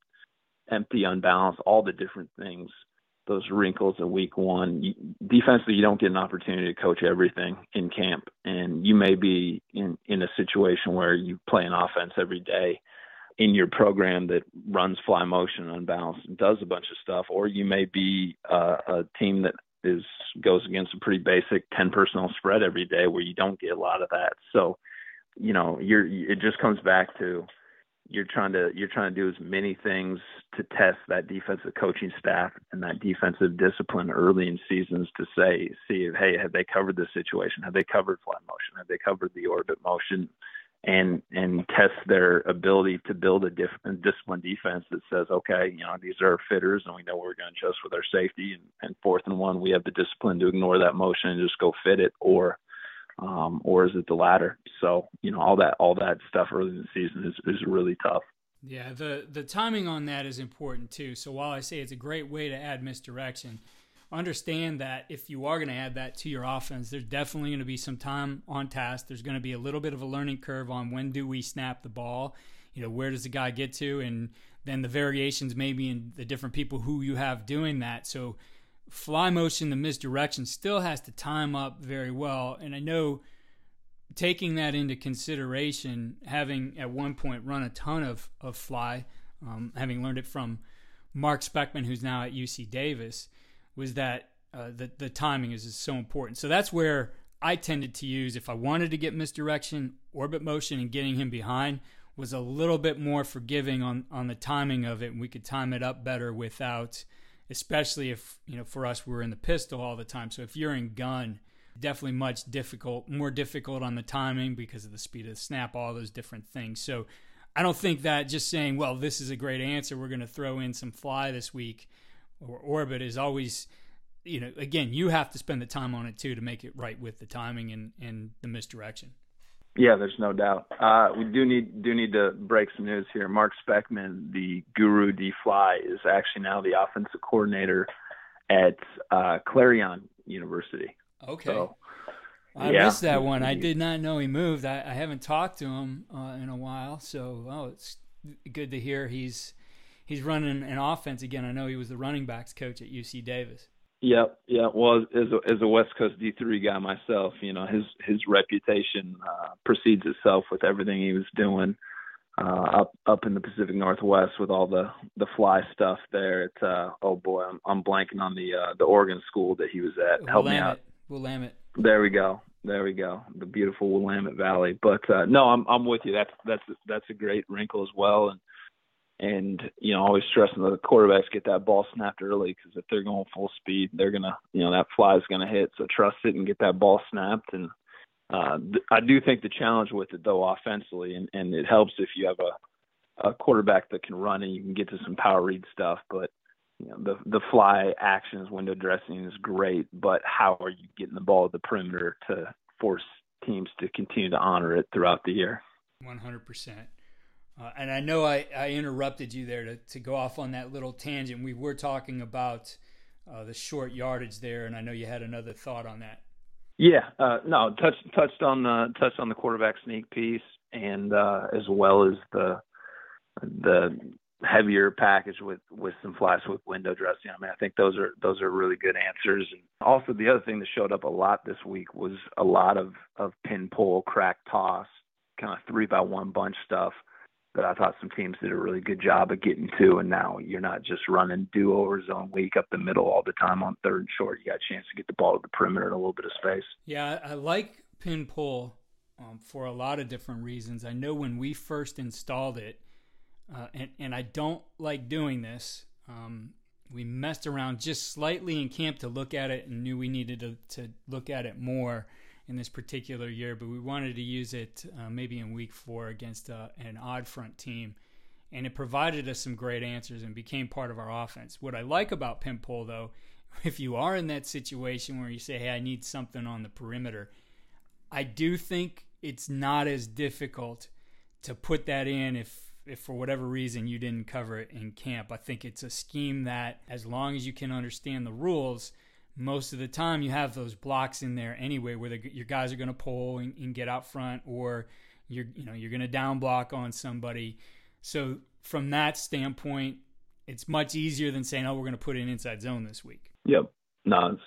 empty, unbalanced, all the different things, those wrinkles in week one. You, defensively, you don't get an opportunity to coach everything in camp, and you may be in in a situation where you play an offense every day in your program that runs fly motion unbalanced and does a bunch of stuff, or you may be uh, a team that is goes against a pretty basic 10 personnel spread every day where you don't get a lot of that. So you know, you're it just comes back to you're trying to you're trying to do as many things to test that defensive coaching staff and that defensive discipline early in seasons to say see hey have they covered this situation? Have they covered flat motion? Have they covered the orbit motion and and test their ability to build a different disciplined defense that says okay you know these are our fitters and we know we're going to adjust with our safety and, and fourth and one we have the discipline to ignore that motion and just go fit it or um, or is it the latter? So you know all that all that stuff early in the season is is really tough. Yeah, the the timing on that is important too. So while I say it's a great way to add misdirection, understand that if you are going to add that to your offense, there's definitely going to be some time on task. There's going to be a little bit of a learning curve on when do we snap the ball. You know, where does the guy get to, and then the variations maybe in the different people who you have doing that. So fly motion, the misdirection still has to time up very well. And I know taking that into consideration, having at one point run a ton of, of fly, um, having learned it from Mark Speckman, who's now at UC Davis, was that uh, the, the timing is, is so important. So that's where I tended to use, if I wanted to get misdirection, orbit motion, and getting him behind, was a little bit more forgiving on, on the timing of it. And we could time it up better without – especially if you know for us we're in the pistol all the time. So if you're in gun, definitely much difficult, more difficult on the timing because of the speed of the snap, all those different things. So I don't think that just saying, well, this is a great answer, we're going to throw in some fly this week or orbit is always you know again you have to spend the time on it too to make it right with the timing and and the misdirection yeah, there's no doubt. Uh, we do need do need to break some news here. Mark Speckman, the guru D Fly, is actually now the offensive coordinator at uh, Clarion University. Okay. So, I yeah. missed that one. I did not know he moved. I, I haven't talked to him uh, in a while, so oh, it's good to hear he's he's running an offense again. I know he was the running backs coach at UC Davis. Yep, yeah. Well, as a, as a West Coast D three guy myself, you know his his reputation uh, precedes itself with everything he was doing uh, up up in the Pacific Northwest with all the the fly stuff there. At uh, oh boy, I'm I'm blanking on the uh, the Oregon school that he was at. Help me out. Willamette. There we go. There we go. The beautiful Willamette Valley. But uh, no, I'm I'm with you. That's that's that's a great wrinkle as well. And and you know always stressing that the quarterbacks get that ball snapped early because if they're going full speed they're gonna you know that fly is gonna hit. So trust it and get that ball snapped. And uh th- I do think the challenge with it though offensively and and it helps if you have a a quarterback that can run and you can get to some power read stuff. But you know the the fly actions window dressing is great but how are you getting the ball at the perimeter to force teams to continue to honor it throughout the year? 100% uh, and I know I, I interrupted you there to, to go off on that little tangent. We were talking about uh, the short yardage there, and I know you had another thought on that. Yeah, uh, no, touched touched on the touched on the quarterback sneak piece, and uh, as well as the the heavier package with with some flash with window dressing. I mean, I think those are those are really good answers. And also, the other thing that showed up a lot this week was a lot of of pin pull, crack toss, kind of three by one bunch stuff that I thought some teams did a really good job of getting to. And now you're not just running duo or zone weak up the middle all the time on third and short. You got a chance to get the ball to the perimeter in a little bit of space. Yeah, I like pin pull um, for a lot of different reasons. I know when we first installed it, uh, and, and I don't like doing this. Um, we messed around just slightly in camp to look at it and knew we needed to, to look at it more in this particular year, but we wanted to use it uh, maybe in week four against uh, an odd front team. And it provided us some great answers and became part of our offense. What I like about pin pull, though, if you are in that situation where you say, hey, I need something on the perimeter, I do think it's not as difficult to put that in if if for whatever reason you didn't cover it in camp. I think it's a scheme that, as long as you can understand the rules, most of the time you have those blocks in there anyway where the, your guys are going to pull and, and, get out front or you're you know you're going to down block on somebody. So from that standpoint it's much easier than saying oh we're going to put an inside zone this week. Yep. No it's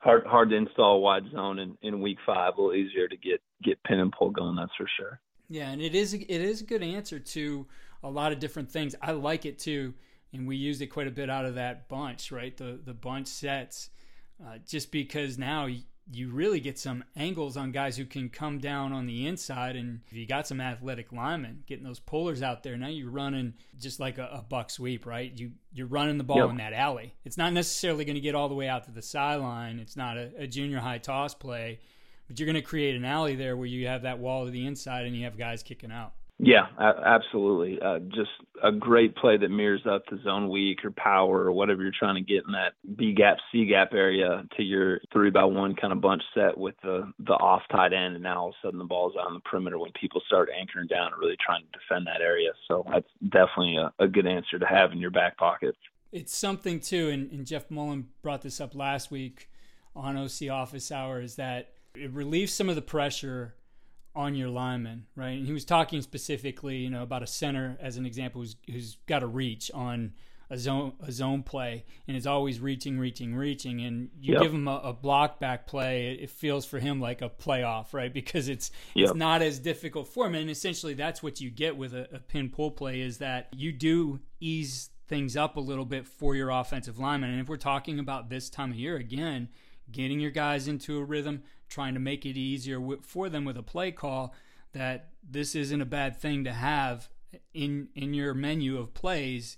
hard hard to install wide zone in, in week five. A little easier to get get pin and pull going that's for sure. Yeah and it is it is a good answer to a lot of different things. I like it too and we used it quite a bit out of that bunch right? The the bunch sets uh, just because now you really get some angles on guys who can come down on the inside. And if you got some athletic linemen getting those pullers out there, now you're running just like a, a buck sweep, right? You you're running the ball yep. in that alley. It's not necessarily going to get all the way out to the sideline. It's not a, a junior high toss play, but you're going to create an alley there where you have that wall to the inside and you have guys kicking out. Yeah, absolutely. Uh, just a great play that mirrors up to zone weak or power or whatever you're trying to get in that B gap, C gap area to your three by one kind of bunch set with the the off tight end, and now all of a sudden the ball's out on the perimeter when people start anchoring down and really trying to defend that area. So that's definitely a, a good answer to have in your back pocket. It's something too, and, and Jeff Mullen brought this up last week on OC Office Hours that it relieves some of the pressure on your lineman, right? And he was talking specifically, you know, about a center as an example who's who's got a reach on a zone a zone play and is always reaching, reaching, reaching, and you yep. give him a, a, block back play, it, feels for him like a playoff, right? Because it's yep. it's not as difficult for him, and essentially that's what you get with a, a pin pull play is that you do ease things up a little bit for your offensive lineman, and if we're talking about this time of year again, getting your guys into a rhythm, trying to make it easier for them with a play call that this isn't a bad thing to have in in your menu of plays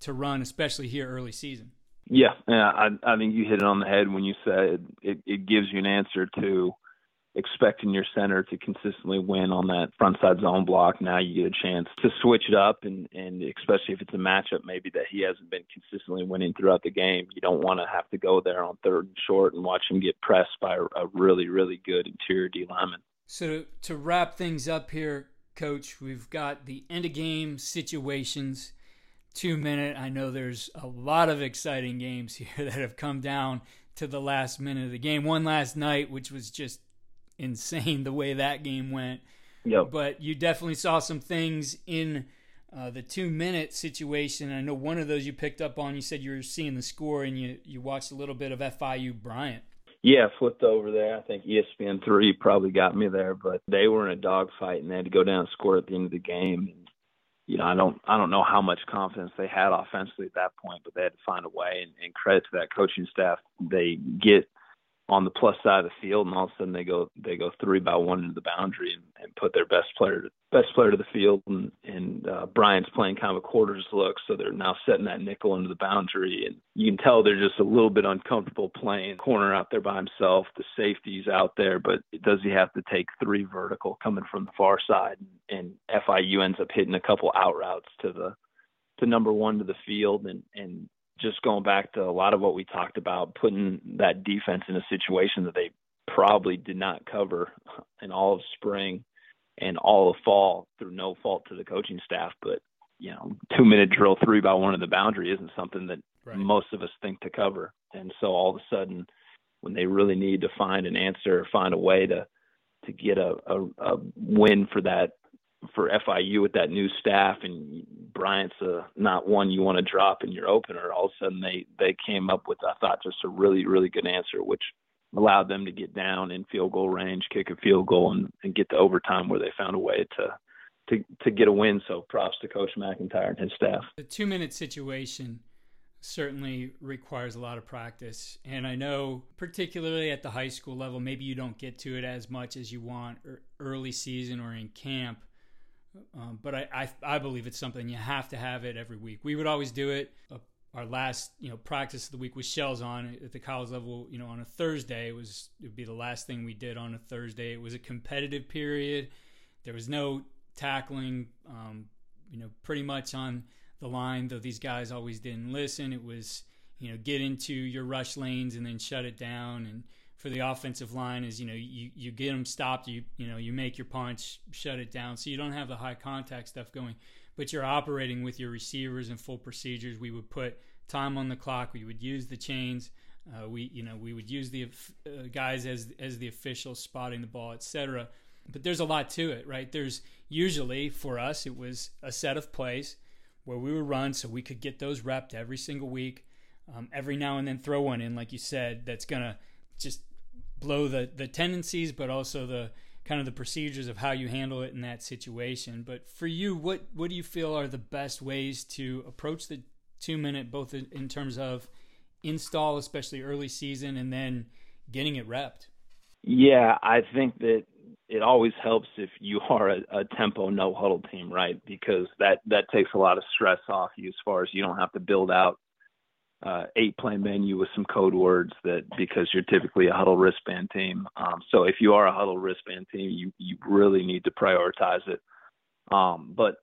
to run, especially here early season. Yeah, I, I think you hit it on the head when you said it, it gives you an answer to expecting your center to consistently win on that front side zone block. Now you get a chance to switch it up, and, and especially if it's a matchup maybe that he hasn't been consistently winning throughout the game, you don't want to have to go there on third and short and watch him get pressed by a really, really good interior D lineman. So to wrap things up here, Coach, we've got the end of game situations. Two minute. I know there's a lot of exciting games here that have come down to the last minute of the game. One last night, which was just insane the way that game went. Yep. But you definitely saw some things in uh, the two minute situation. I know one of those you picked up on. You said you were seeing the score and you, you watched a little bit of FIU Bryant. Yeah, flipped over there. I think ESPN three probably got me there, but they were in a dogfight and they had to go down and score at the end of the game. And, you know, I don't I don't know how much confidence they had offensively at that point, but they had to find a way. And, and credit to that coaching staff, they get on the plus side of the field, and all of a sudden they go they go three by one into the boundary and, and put their best player best player to the field, and and uh, Bryant's playing kind of a quarters look, so they're now setting that nickel into the boundary, and you can tell they're just a little bit uncomfortable playing corner out there by himself. The safety's out there, but does he have to take three vertical coming from the far side? And FIU ends up hitting a couple out routes to the to number one to the field, and and just going back to a lot of what we talked about, putting that defense in a situation that they probably did not cover in all of spring and all of fall through no fault to the coaching staff. But, you know, two minute drill three by one of the boundary isn't something that right. most of us think to cover. And so all of a sudden, when they really need to find an answer or find a way to, to get a, a, a win for that for FIU with that new staff and Bryant's not one you want to drop in your opener. All of a sudden they they came up with I thought just a really really good answer, which allowed them to get down in field goal range, kick a field goal, and, and get to overtime where they found a way to to to get a win. So props to Coach MacIntyre and his staff. The two minute situation certainly requires a lot of practice. And I know, particularly at the high school level, maybe you don't get to it as much as you want er, early season or in camp. Um, but I, I, I believe it's something you have to have it every week. We would always do it. Uh, our last you know practice of the week with shells on at the college level. You know on a Thursday it was it would be the last thing we did on a Thursday. It was a competitive period. There was no tackling. Um, you know pretty much on the line. Though these guys always didn't listen. It was you know get into your rush lanes and then shut it down and for the offensive line is you know you, you get them stopped you you know you make your punch shut it down. So you don't have the high contact stuff going but you're operating with your receivers and full procedures. We would put time on the clock. We would use the chains. Uh, we you know we would use the uh, guys as as the officials spotting the ball etc but there's a lot to it right? There's usually for us it was a set of plays where we would run so we could get those repped every single week. Um, every now and then throw one in like you said that's gonna just blow the the tendencies, but also the kind of the procedures of how you handle it in that situation. But for you, what what do you feel are the best ways to approach the two minute, both in terms of install, especially early season, and then getting it repped? Yeah, I think that it always helps if you are a, a tempo no huddle team, right? Because that that takes a lot of stress off you as far as you don't have to build out uh, eight play menu with some code words that because you're typically a huddle wristband team. Um, so if you are a huddle wristband team, you you really need to prioritize it. Um, but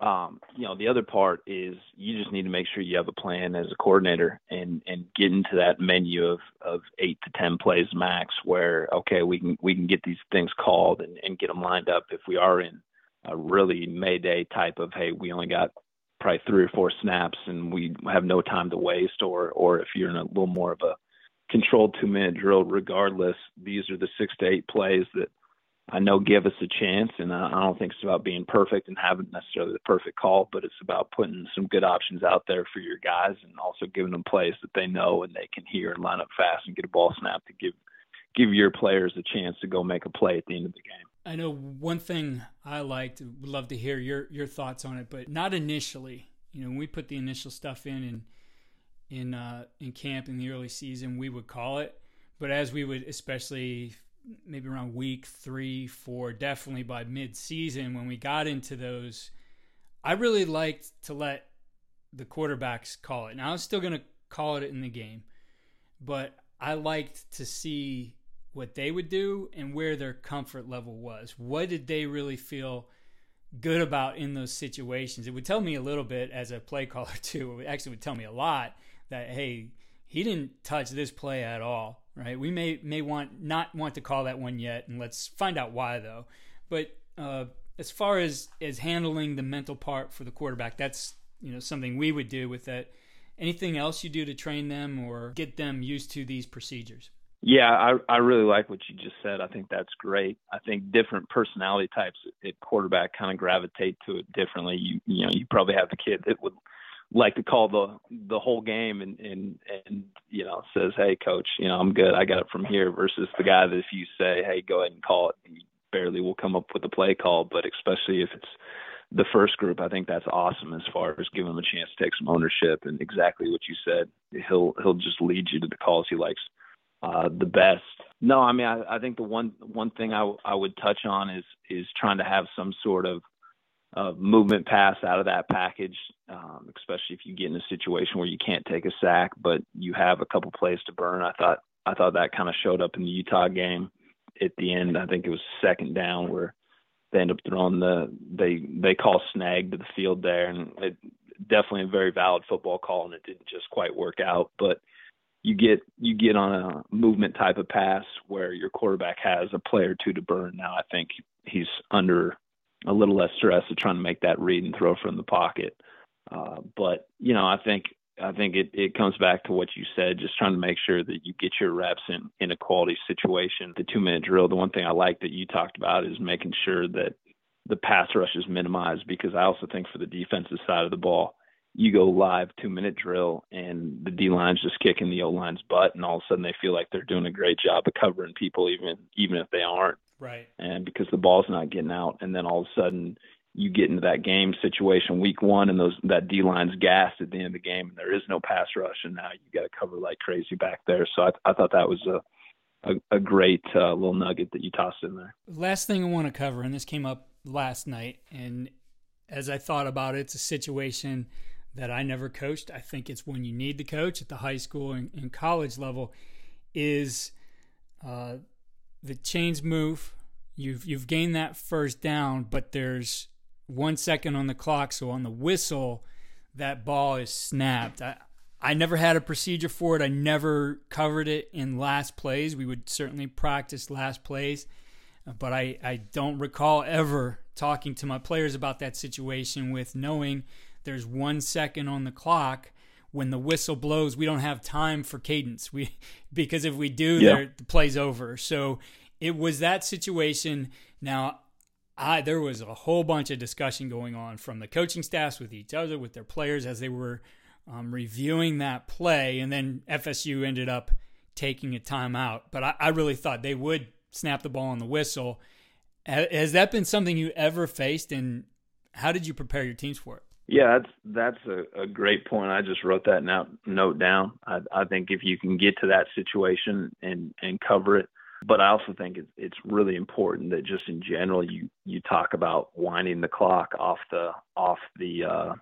um, you know, the other part is you just need to make sure you have a plan as a coordinator and and get into that menu of of eight to ten plays max, where okay, we can we can get these things called and and get them lined up if we are in a really mayday type of hey, we only got probably three or four snaps and we have no time to waste, or or if you're in a little more of a controlled two minute drill, regardless, these are the six to eight plays that I know give us a chance, and I don't think it's about being perfect and having necessarily the perfect call, but it's about putting some good options out there for your guys and also giving them plays that they know and they can hear and line up fast and get a ball snap to give give your players a chance to go make a play at the end of the game. I know one thing I liked, would love to hear your your thoughts on it, but not initially. You know, when we put the initial stuff in in in uh, in camp in the early season, we would call it, but as we would especially maybe around week three, four, definitely by mid season when we got into those, I really liked to let the quarterbacks call it. Now I was still going to call it in the game, but I liked to see what they would do and where their comfort level was. What did they really feel good about in those situations? It would tell me a little bit as a play caller too. It actually would tell me a lot that hey, he didn't touch this play at all right? We may may want not want to call that one yet, and let's find out why though. But uh, as far as as handling the mental part for the quarterback, that's you know something we would do with that. Anything else you do to train them or get them used to these procedures? Yeah, I I really like what you just said. I think that's great. I think different personality types at quarterback kind of gravitate to it differently. You you know you probably have the kid that would like to call the the whole game and and and you know says hey coach you know i'm good i got it from here versus the guy that if you say hey go ahead and call it he barely will come up with a play call but especially if it's the first group i think that's awesome as far as giving him a chance to take some ownership and exactly what you said he'll he'll just lead you to the calls he likes uh the best no i mean i i think the one one thing i i would touch on is is trying to have some sort of uh, movement pass out of that package, um, especially if you get in a situation where you can't take a sack, but you have a couple plays to burn. I thought I thought that kind of showed up in the Utah game at the end. I think it was second down where they end up throwing the they they call snag to the field there, and it definitely a very valid football call, and it didn't just quite work out, but. You get you get on a movement type of pass where your quarterback has a play or two to burn. Now I think he's under a little less stress of trying to make that read and throw from the pocket. Uh, but you know, I think I think it, it comes back to what you said, just trying to make sure that you get your reps in in a quality situation. The two minute drill. The one thing I like that you talked about is making sure that the pass rush is minimized because I also think for the defensive side of the ball, you go live two minute drill and the D line's just kicking the O line's butt and all of a sudden they feel like they're doing a great job of covering people even even if they aren't. Right. And because the ball's not getting out, and then all of a sudden you get into that game situation week one, and those that D line's gassed at the end of the game, and there is no pass rush, and now you got to cover like crazy back there. So I, I thought that was a a, a great uh, little nugget that you tossed in there. Last thing I want to cover, and this came up last night, and as I thought about it, it's a situation that I never coached. I think it's when you need to coach at the high school and, and college level is uh, the chains move. You've you've gained that first down, but there's one second on the clock. So on the whistle, that ball is snapped. I, I never had a procedure for it. I never covered it in last plays. We would certainly practice last plays, but I, I don't recall ever talking to my players about that situation with knowing there's one second on the clock when the whistle blows, we don't have time for cadence. We because if we do, yeah. the play's over. So it was that situation. Now, I there was a whole bunch of discussion going on from the coaching staffs with each other, with their players as they were um, reviewing that play, and then FSU ended up taking a timeout. But I, I really thought they would snap the ball on the whistle. Has that been something you ever faced, and how did you prepare your teams for it? Yeah, that's that's a, a great point. I just wrote that note note down. I, I think if you can get to that situation and and cover it, But I also think it's it's really important that just in general you you talk about winding the clock off the off the uh,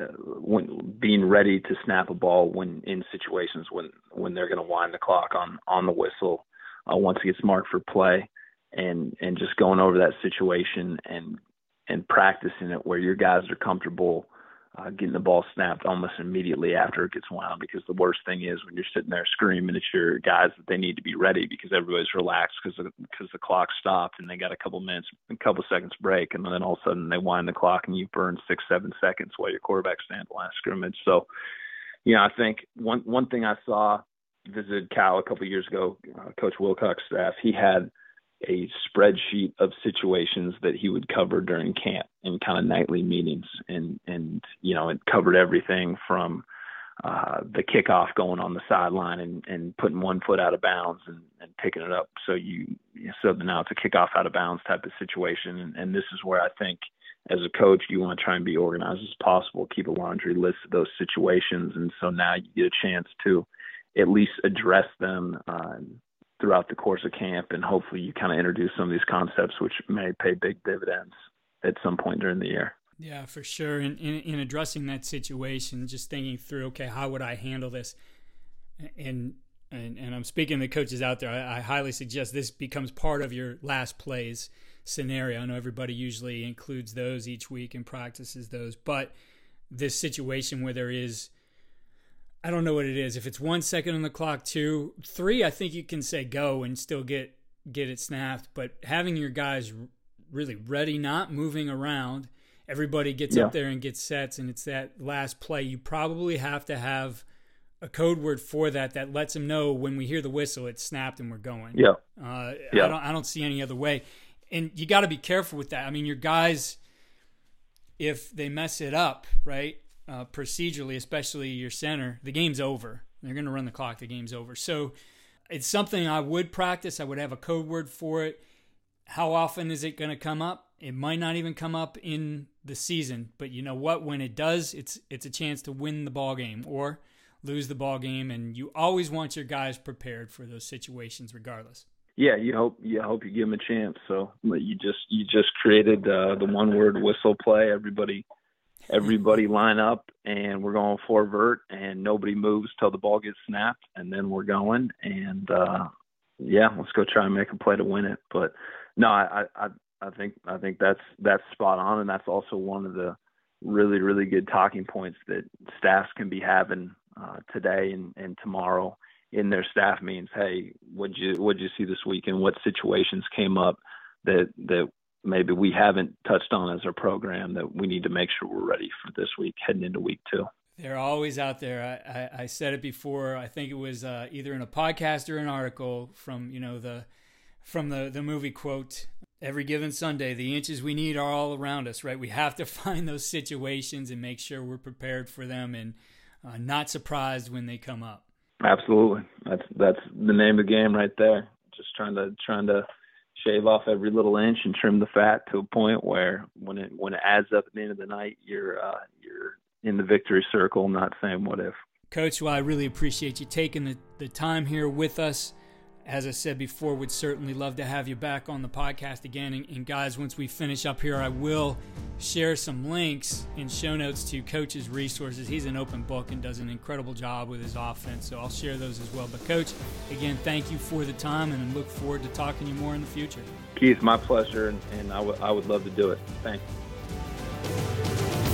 uh, when being ready to snap a ball when in situations when when they're going to wind the clock on on the whistle uh, once it gets marked for play and and just going over that situation and and practicing it where your guys are comfortable uh, getting the ball snapped almost immediately after it gets wound. Because the worst thing is when you're sitting there screaming at your guys that they need to be ready because everybody's relaxed because because the clock stopped and they got a couple minutes, a couple seconds break, and then all of a sudden they wind the clock and you burn six, seven seconds while your quarterback stands the last scrimmage. So, you know, I think one one thing I saw visited Cal a couple of years ago, uh, Coach Wilcox staff, he had a spreadsheet of situations that he would cover during camp and kind of nightly meetings. And and you know it covered everything from uh the kickoff going on the sideline and and putting one foot out of bounds and and picking it up. So you so now it's a kickoff out of bounds type of situation. And, and this is where I think as a coach you want to try and be organized as possible keep a laundry list of those situations. And so now you get a chance to at least address them uh, throughout the course of camp, and hopefully you kind of introduce some of these concepts which may pay big dividends at some point during the year. Yeah, for sure. In, in, in addressing that situation, just thinking through, okay, how would I handle this? And and, and I'm speaking to coaches out there. I, I highly suggest this becomes part of your last plays scenario. I know everybody usually includes those each week and practices those, but this situation where there is I don't know what it is. If it's one second on the clock, two, three, I think you can say go and still get get it snapped. But having your guys really ready, not moving around, everybody gets yeah. up there and gets sets, and it's that last play. You probably have to have a code word for that that lets them know when we hear the whistle, it's snapped and we're going. Yeah. Uh, yeah. I don't. I don't see any other way, and you got to be careful with that. I mean, your guys, if they mess it up, right? Uh, procedurally, especially your center, the game's over. They're going to run the clock. The game's over. So it's something I would practice. I would have a code word for it. How often is it going to come up? It might not even come up in the season, but you know what? When it does, it's it's a chance to win the ball game or lose the ball game, and you always want your guys prepared for those situations, regardless. Yeah, you hope you hope you give them a chance. So you just you just created uh, the one word whistle play. Everybody everybody line up and we're going four vert and nobody moves till the ball gets snapped and then we're going. And uh yeah let's go try and make a play to win it. But no i i i think i think that's that's spot on. And that's also one of the really really good talking points that staffs can be having uh today and and tomorrow in their staff means hey what'd you what'd you see this week? And what situations came up that that maybe we haven't touched on as a program that we need to make sure we're ready for this week heading into week two. They're always out there. I, I, I said it before. I think it was uh, either in a podcast or an article from you know the from the the movie quote. Every given Sunday, the inches we need are all around us. Right? We have to find those situations and make sure we're prepared for them and uh, not surprised when they come up. Absolutely. That's that's the name of the game right there. Just trying to trying to shave off every little inch and trim the fat to a point where when it when it adds up at the end of the night, you're uh, you're in the victory circle, not saying what if. Coach, well, I really appreciate you taking the, the time here with us as I said before, would certainly love to have you back on the podcast again. And, and, guys, once we finish up here, I will share some links and show notes to Coach's resources. He's an open book and does an incredible job with his offense, so I'll share those as well. But, Coach, again, thank you for the time and look forward to talking to you more in the future. Keith, my pleasure, and, and I, w- I would love to do it. Thank you.